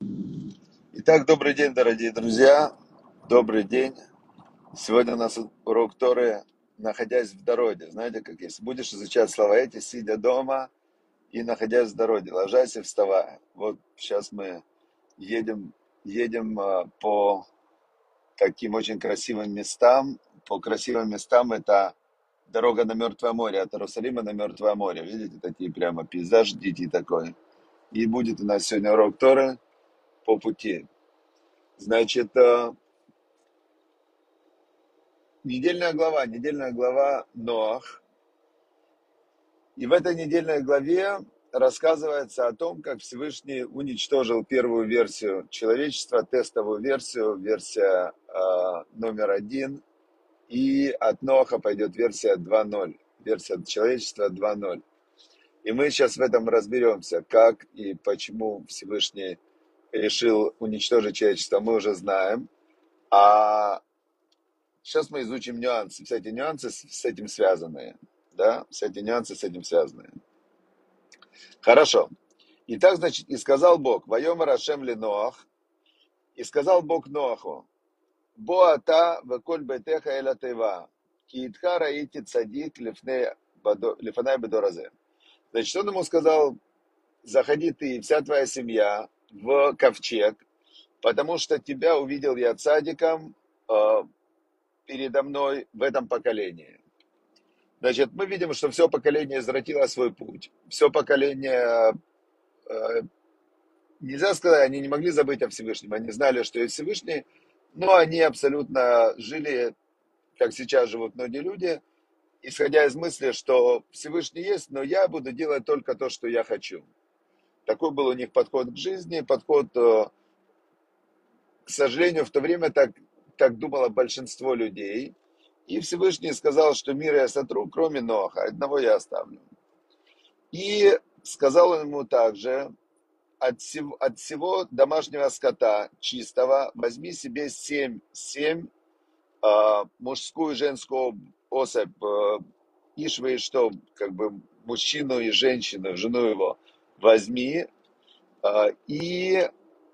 Итак, добрый день, дорогие друзья. Добрый день. Сегодня у нас урок Торы, находясь в дороге. Знаете, как если будешь изучать слова эти, сидя дома и находясь в дороге, ложась и вставая. Вот сейчас мы едем, едем а, по таким очень красивым местам. По красивым местам это дорога на Мертвое море, от Иерусалима на Мертвое море. Видите, такие прямо пейзаж дикий такой. И будет у нас сегодня урок Торы по пути. Значит, а, Недельная глава, недельная глава Ноах. И в этой недельной главе рассказывается о том, как Всевышний уничтожил первую версию человечества, тестовую версию, версия э, номер один. И от Ноаха пойдет версия 2.0, версия человечества 2.0. И мы сейчас в этом разберемся, как и почему Всевышний решил уничтожить человечество, мы уже знаем. А Сейчас мы изучим нюансы, все эти нюансы с, этим связанные. Да, все эти нюансы с этим связанные. Хорошо. Итак, значит, и сказал Бог, воем Рашем ли Ноах, и сказал Бог Ноаху, Боата веколь бетеха эля тева, ки итха раити цадик лифанай бедоразе. Значит, он ему сказал, заходи ты и вся твоя семья в ковчег, потому что тебя увидел я цадиком э, передо мной в этом поколении. Значит, мы видим, что все поколение извратило свой путь. Все поколение, э, нельзя сказать, они не могли забыть о Всевышнем. Они знали, что есть Всевышний, но они абсолютно жили, как сейчас живут многие люди, исходя из мысли, что Всевышний есть, но я буду делать только то, что я хочу. Такой был у них подход к жизни, подход, э, к сожалению, в то время так так думало большинство людей. И Всевышний сказал, что мир я сотру, кроме Ноха, одного я оставлю. И сказал он ему также, от всего, от всего домашнего скота чистого возьми себе семь, семь э, мужскую и женскую особь, э, Ишвы и что, как бы мужчину и женщину, жену его возьми, э, и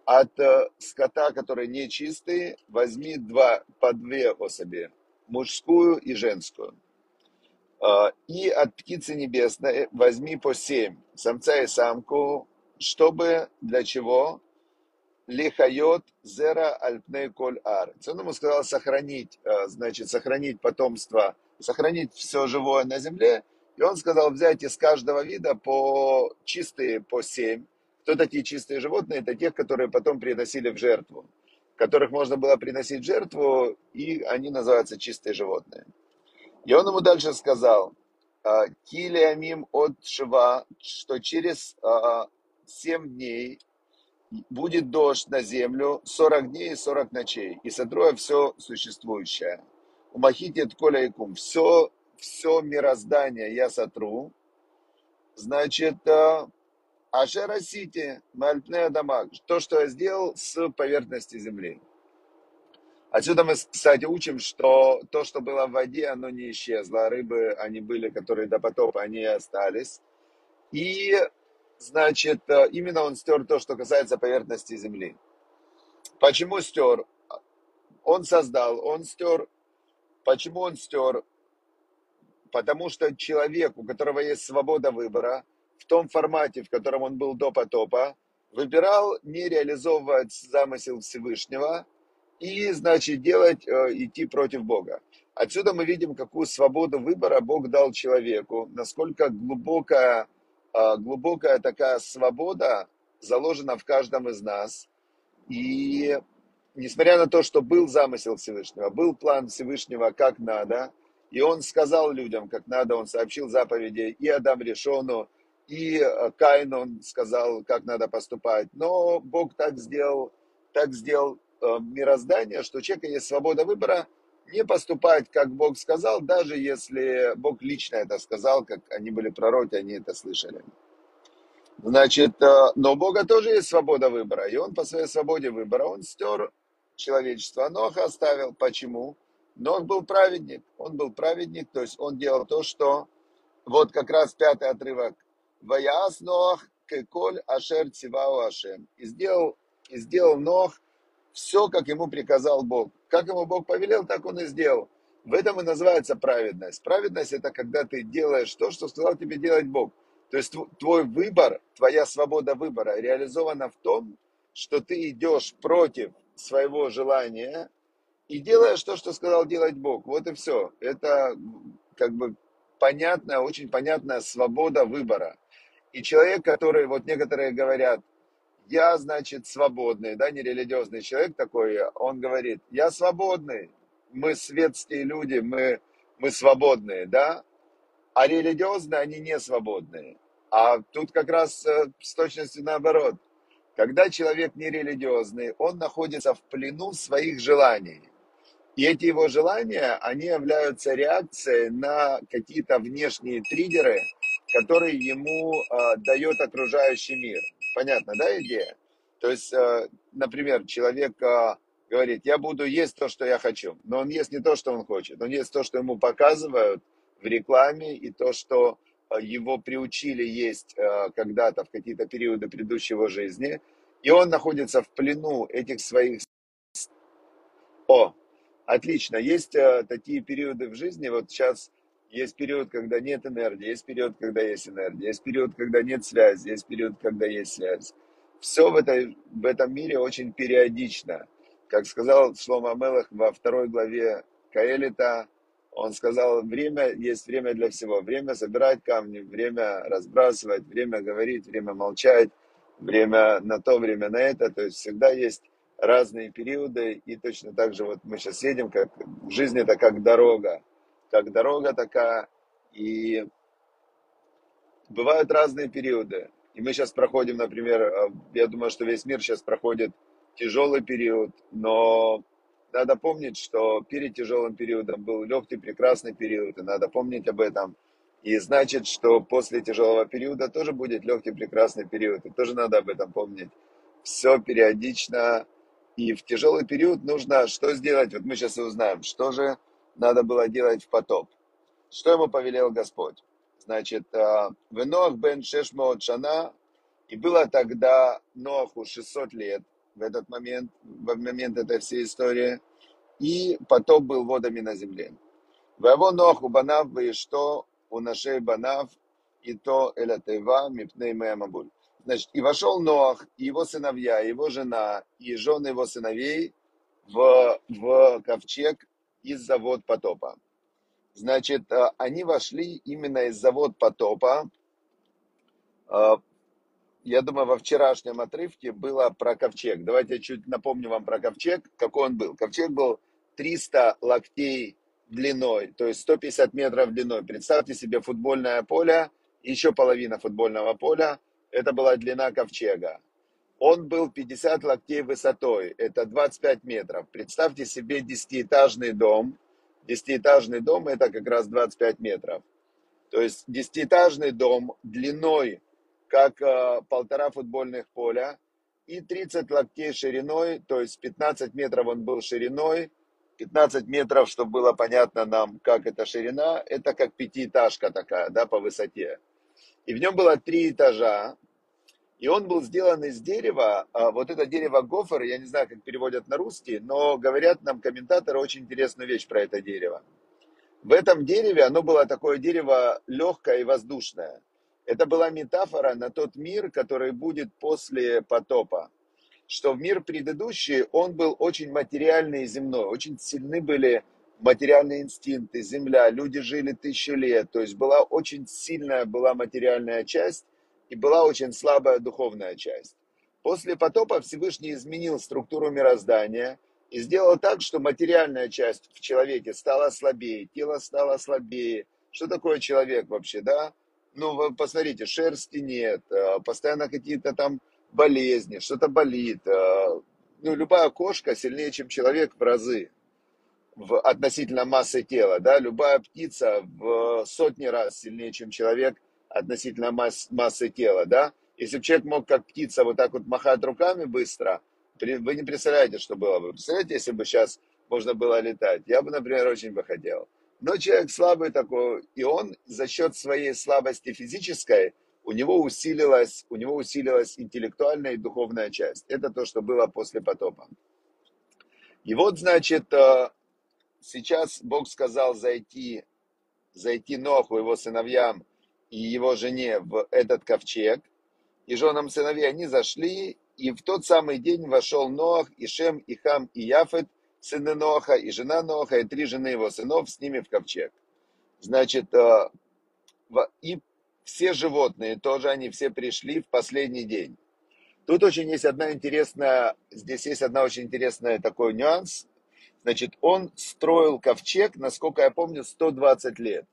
от э, скота, который нечистый, возьми два, по две особи, мужскую и женскую. Э, и от птицы небесной возьми по семь, самца и самку, чтобы для чего? Лихайот зера альпней коль ар. Он ему сказал сохранить, э, значит, сохранить потомство, сохранить все живое на земле. И он сказал взять из каждого вида по чистые по семь, кто такие чистые животные? Это тех, которые потом приносили в жертву, которых можно было приносить в жертву, и они называются чистые животные. И он ему дальше сказал, «А, Килиамим от Шива, что через а, семь дней будет дождь на землю 40 дней и 40 ночей, и сотру все существующее. Умахитит коля икум. Все, все мироздание я сотру. Значит, а, Ашера Сити, Мальпне Дамаг, то, что я сделал с поверхности земли. Отсюда мы, кстати, учим, что то, что было в воде, оно не исчезло. Рыбы, они были, которые до потопа, они и остались. И, значит, именно он стер то, что касается поверхности земли. Почему стер? Он создал, он стер. Почему он стер? Потому что человек, у которого есть свобода выбора, в том формате, в котором он был до потопа, выбирал не реализовывать замысел Всевышнего и, значит, делать, э, идти против Бога. Отсюда мы видим, какую свободу выбора Бог дал человеку, насколько глубокая, э, глубокая такая свобода заложена в каждом из нас. И несмотря на то, что был замысел Всевышнего, был план Всевышнего как надо, и он сказал людям, как надо, он сообщил заповеди и Адам Решону, и э, Каин, он сказал, как надо поступать. Но Бог так сделал, так сделал э, мироздание, что у человека есть свобода выбора не поступать, как Бог сказал, даже если Бог лично это сказал, как они были пророки, они это слышали. Значит, э, но у Бога тоже есть свобода выбора, и он по своей свободе выбора, он стер человечество. Нох оставил. Почему? Нох был праведник. Он был праведник, то есть он делал то, что... Вот как раз пятый отрывок Ваяс Ноах кеколь ашер цивау ашем. И сделал и сделал Нох все, как ему приказал Бог. Как ему Бог повелел, так он и сделал. В этом и называется праведность. Праведность – это когда ты делаешь то, что сказал тебе делать Бог. То есть твой выбор, твоя свобода выбора реализована в том, что ты идешь против своего желания и делаешь то, что сказал делать Бог. Вот и все. Это как бы понятная, очень понятная свобода выбора. И человек, который, вот некоторые говорят, я, значит, свободный, да, нерелигиозный человек такой, он говорит, я свободный, мы светские люди, мы, мы свободные, да, а религиозные, они не свободные. А тут как раз э, с точностью наоборот. Когда человек нерелигиозный, он находится в плену своих желаний. И эти его желания, они являются реакцией на какие-то внешние триггеры, которые ему э, дает окружающий мир. Понятно, да, идея? То есть, э, например, человек э, говорит, я буду есть то, что я хочу, но он ест не то, что он хочет, он ест то, что ему показывают в рекламе, и то, что его приучили есть э, когда-то в какие-то периоды предыдущего жизни, и он находится в плену этих своих... О, отлично, есть э, такие периоды в жизни, вот сейчас есть период, когда нет энергии, есть период, когда есть энергия, есть период, когда нет связи, есть период, когда есть связь. Все в, этой, в этом мире очень периодично. Как сказал Шлома Мелах во второй главе Каэлита, он сказал, время есть время для всего. Время собирать камни, время разбрасывать, время говорить, время молчать, время на то, время на это. То есть всегда есть разные периоды. И точно так же вот мы сейчас едем, как жизнь это как дорога как дорога такая, и бывают разные периоды. И мы сейчас проходим, например, э, я думаю, что весь мир сейчас проходит тяжелый период, но надо помнить, что перед тяжелым периодом был легкий, прекрасный период, и надо помнить об этом. И значит, что после тяжелого периода тоже будет легкий, прекрасный период, и тоже надо об этом помнить. Все периодично, и в тяжелый период нужно что сделать? Вот мы сейчас и узнаем, что же надо было делать в потоп. Что ему повелел Господь? Значит, э, в Ноах бен Шешмот Шана, и было тогда Ноаху 600 лет в этот момент, в момент этой всей истории, и потоп был водами на земле. Воево Ноаху банав что у нашей банав, и то элятева мипней мамабуль. Значит, и вошел Ноах, и его сыновья, и его жена, и жены его сыновей в, в ковчег из-за вод потопа. Значит, э, они вошли именно из-за вод потопа. Э, я думаю, во вчерашнем отрывке было про ковчег. Давайте я чуть напомню вам про ковчег, какой он был. Ковчег был 300 локтей длиной, то есть 150 метров длиной. Представьте себе футбольное поле, еще половина футбольного поля. Это была длина ковчега. Он был 50 локтей высотой, это 25 метров. Представьте себе десятиэтажный дом. Десятиэтажный дом это как раз 25 метров. То есть десятиэтажный дом длиной как э, полтора футбольных поля и 30 локтей шириной, то есть 15 метров он был шириной, 15 метров, чтобы было понятно нам, как это ширина, это как пятиэтажка такая, да, по высоте. И в нем было три этажа, и он был сделан из дерева, а вот это дерево гофер, я не знаю, как переводят на русский, но говорят нам комментаторы очень интересную вещь про это дерево. В этом дереве, оно было такое дерево легкое и воздушное. Это была метафора на тот мир, который будет после потопа. Что в мир предыдущий, он был очень материальный и земной. Очень сильны были материальные инстинкты, земля, люди жили тысячу лет. То есть была очень сильная была материальная часть, и была очень слабая духовная часть. После потопа Всевышний изменил структуру мироздания и сделал так, что материальная часть в человеке стала слабее, тело стало слабее. Что такое человек вообще, да? Ну, посмотрите, шерсти нет, э, постоянно какие-то там болезни, что-то болит. Э, ну, любая кошка сильнее, чем человек в разы в относительно массы тела, да, любая птица в сотни раз сильнее, чем человек относительно масс, массы тела, да? Если бы человек мог как птица вот так вот махать руками быстро, вы не представляете, что было бы. Представляете, если бы сейчас можно было летать? Я бы, например, очень бы хотел. Но человек слабый такой, и он за счет своей слабости физической у него усилилась, у него усилилась интеллектуальная и духовная часть. Это то, что было после потопа. И вот, значит, э, сейчас Бог сказал зайти, зайти Ноху, его сыновьям и его жене в этот ковчег. И женам сыновей они зашли, и в тот самый день вошел Ноах, и Шем, и Хам, и Яфет, сыны Ноха, и жена Ноха, и три жены его сынов с ними в ковчег. Значит, э, и все животные тоже, они все пришли в последний день. Тут очень есть одна интересная, здесь есть одна очень интересная такой нюанс. Значит, он строил ковчег, насколько я помню, 120 лет.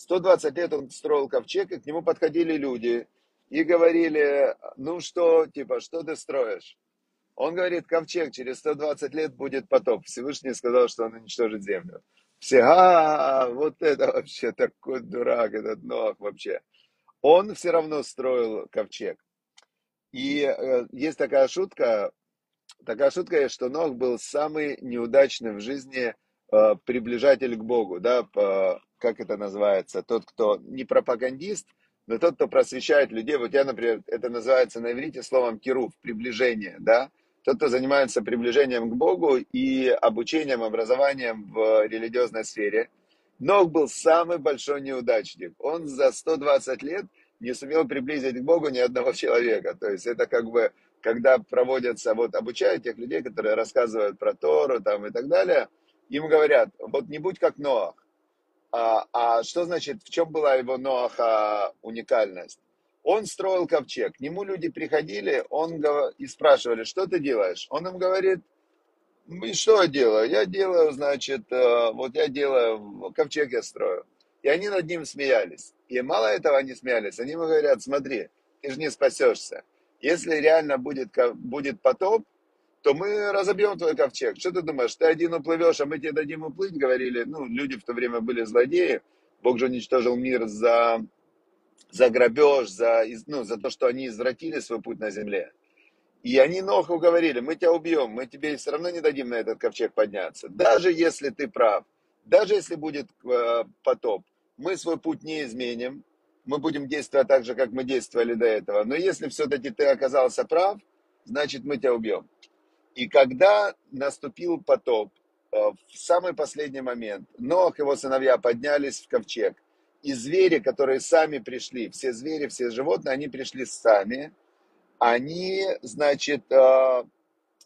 120 лет он строил ковчег, и к нему подходили люди и говорили, ну что, типа, что ты строишь? Он говорит, ковчег, через 120 лет будет потоп. Всевышний сказал, что он уничтожит землю. Все, а, вот это вообще такой дурак, этот Ноах вообще. Он все равно строил ковчег. И э, есть такая шутка, такая шутка есть, что Нох был самый неудачный в жизни э, приближатель к Богу, да, по, как это называется, тот, кто не пропагандист, но тот, кто просвещает людей. Вот я, например, это называется на иврите словом кирув, приближение, да, тот, кто занимается приближением к Богу и обучением, образованием в религиозной сфере. Ног был самый большой неудачник. Он за 120 лет не сумел приблизить к Богу ни одного человека. То есть это как бы, когда проводятся, вот обучают тех людей, которые рассказывают про Тору там и так далее, им говорят, вот не будь как Ноах. А, а что значит, в чем была его Ноаха уникальность? Он строил ковчег. К нему люди приходили, он и спрашивали, что ты делаешь? Он им говорит, и что я делаю? Я делаю, значит, э, вот я делаю, ковчег я строю. И они над ним смеялись. И мало этого они смеялись, они ему говорят, смотри, ты же не спасешься. Если реально будет, будет потоп, то мы разобьем твой ковчег. Что ты думаешь, ты один уплывешь, а мы тебе дадим уплыть, говорили. Ну, люди в то время были злодеи. Бог же уничтожил мир за за грабеж, за, ну, за то, что они извратили свой путь на земле. И они Ноху говорили, мы тебя убьем, мы тебе все равно не дадим на этот ковчег подняться. Даже если ты прав, даже если будет э, потоп, мы свой путь не изменим, мы будем действовать так же, как мы действовали до этого. Но если все-таки ты оказался прав, значит мы тебя убьем. И когда наступил потоп, э, в самый последний момент, Нох и его сыновья поднялись в ковчег – и звери, которые сами пришли, все звери, все животные, они пришли сами, они, значит, э,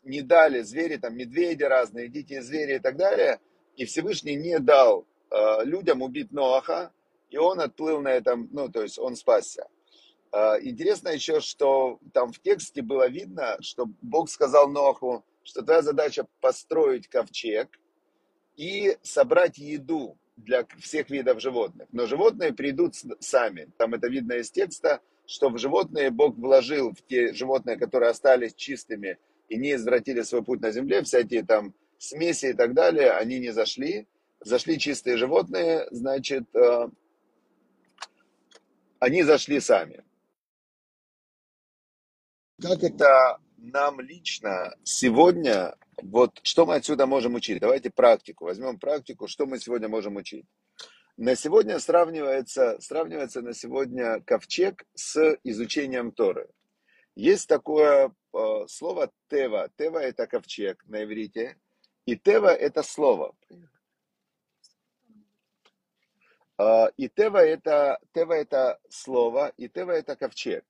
не дали звери, там, медведи разные, дикие звери и так далее, и Всевышний не дал э, людям убить Ноаха, и он отплыл на этом, ну, то есть он спасся. Э, интересно еще, что там в тексте было видно, что Бог сказал Ноаху, что твоя задача построить ковчег и собрать еду для всех видов животных. Но животные придут сами. Там это видно из текста, что в животные Бог вложил, в те животные, которые остались чистыми и не извратили свой путь на земле, всякие там смеси и так далее, они не зашли. Зашли чистые животные, значит, э, они зашли сами. Как это нам лично сегодня вот что мы отсюда можем учить? Давайте практику. Возьмем практику, что мы сегодня можем учить. На сегодня сравнивается, сравнивается на сегодня ковчег с изучением Торы. Есть такое э, слово тева. Тева это ковчег на иврите. И тева это слово. Э, и тева это, тева это слово, и тева это ковчег.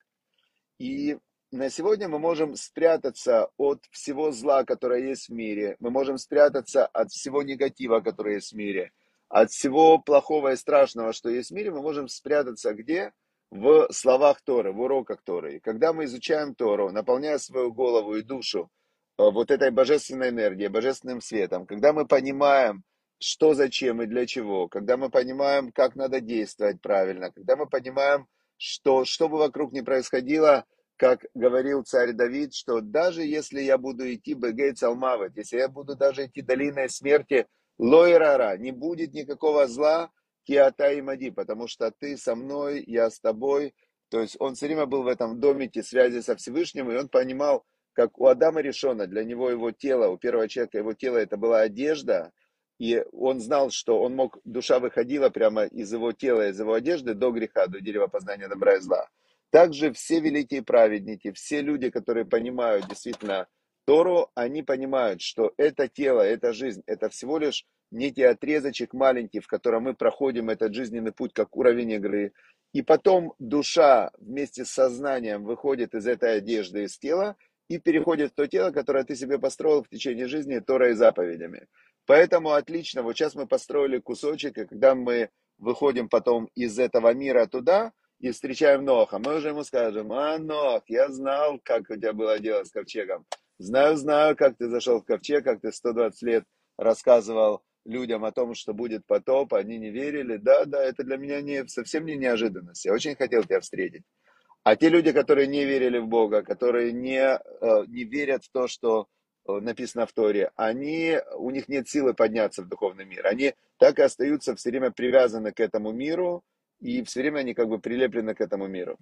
И на сегодня мы можем спрятаться от всего зла, которое есть в мире. Мы можем спрятаться от всего негатива, который есть в мире. От всего плохого и страшного, что есть в мире, мы можем спрятаться где? В словах Торы, в уроках Торы. И когда мы изучаем Тору, наполняя свою голову и душу э, вот этой божественной энергией, божественным светом, когда мы понимаем, что, зачем и для чего, когда мы понимаем, как надо действовать правильно, когда мы понимаем, что, что бы вокруг ни происходило, как говорил царь Давид, что даже если я буду идти Бегей Цалмавет, если я буду даже идти долиной смерти, Лойрара, не будет никакого зла, Киата и Мади, потому что ты со мной, я с тобой. То есть он все время был в этом домике связи со Всевышним, и он понимал, как у Адама решено, для него его тело, у первого человека его тело это была одежда, и он знал, что он мог, душа выходила прямо из его тела, из его одежды до греха, до дерева познания добра и зла. Также все великие праведники, все люди, которые понимают действительно Тору, они понимают, что это тело, это жизнь, это всего лишь некий отрезочек маленький, в котором мы проходим этот жизненный путь, как уровень игры. И потом душа вместе с сознанием выходит из этой одежды, из тела, и переходит в то тело, которое ты себе построил в течение жизни Торой и заповедями. Поэтому отлично, вот сейчас мы построили кусочек, и когда мы выходим потом из этого мира туда и встречаем Ноха, мы уже ему скажем, а, Нох, я знал, как у тебя было дело с ковчегом. Знаю, знаю, как ты зашел в ковчег, как ты 120 лет рассказывал людям о том, что будет потоп, они не верили. Да, да, это для меня не, совсем не неожиданность. Я очень хотел тебя встретить. А те люди, которые не верили в Бога, которые не, э, не верят в то, что э, написано в Торе, они, у них нет силы подняться в духовный мир. Они так и остаются все время привязаны к этому миру, и все время они как бы прилеплены к этому миру.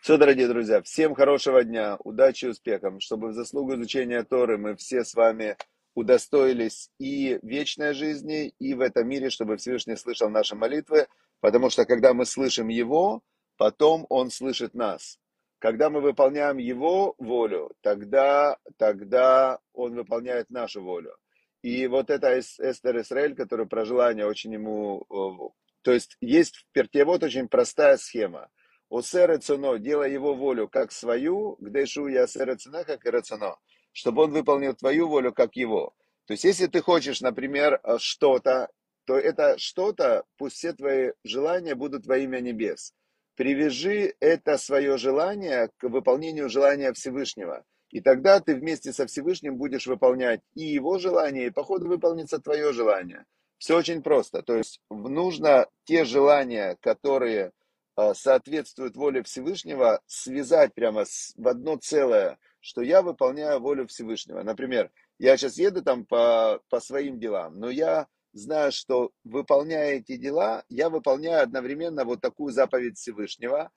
Все, дорогие друзья, всем хорошего дня, удачи и успехов, чтобы в заслугу изучения Торы мы все с вами удостоились и вечной жизни, и в этом мире, чтобы Всевышний слышал наши молитвы, потому что когда мы слышим Его, потом Он слышит нас. Когда мы выполняем Его волю, тогда, тогда Он выполняет нашу волю. И вот это Эстер Исраэль, который про желание очень ему... То есть есть в Пертевод очень простая схема. Осер цуно, делай его волю как свою, гдешу я осер цена, как и рацуно, чтобы он выполнил твою волю как его. То есть если ты хочешь, например, э, что-то, то это что-то, пусть все твои желания будут во имя небес привяжи это свое желание к выполнению желания Всевышнего. И тогда ты вместе со Всевышним будешь выполнять и его желание, и по ходу выполнится твое желание. Все очень просто. То есть нужно те желания, которые а, соответствуют воле Всевышнего, связать прямо в одно целое, что я выполняю волю Всевышнего. Например, я сейчас еду там по, по своим делам, но я зная, что выполняя эти дела, я выполняю одновременно вот такую заповедь Всевышнего.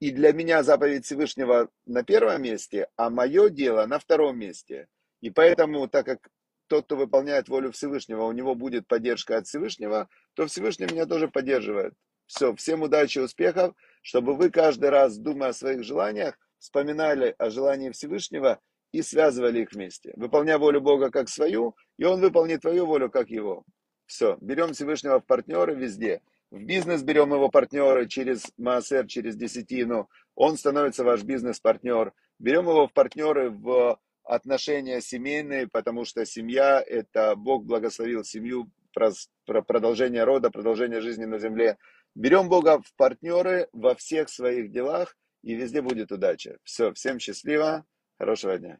И для меня заповедь Всевышнего на первом месте, а мое дело на втором месте. И поэтому, так как тот, кто выполняет волю Всевышнего, у него будет поддержка от Всевышнего, то Всевышний меня тоже поддерживает. Все, всем удачи, успехов, чтобы вы каждый раз, думая о своих желаниях, вспоминали о желании Всевышнего и связывали их вместе. Выполняя волю Бога как свою, и Он выполнит твою волю как Его. Все, берем Всевышнего в партнеры везде. В бизнес берем его партнеры через Маасер, через десятину. Он становится ваш бизнес-партнер. Берем его в партнеры в отношения семейные, потому что семья – это Бог благословил семью, про продолжение рода, продолжение жизни на земле. Берем Бога в партнеры во всех своих делах, и везде будет удача. Все, всем счастливо, хорошего дня.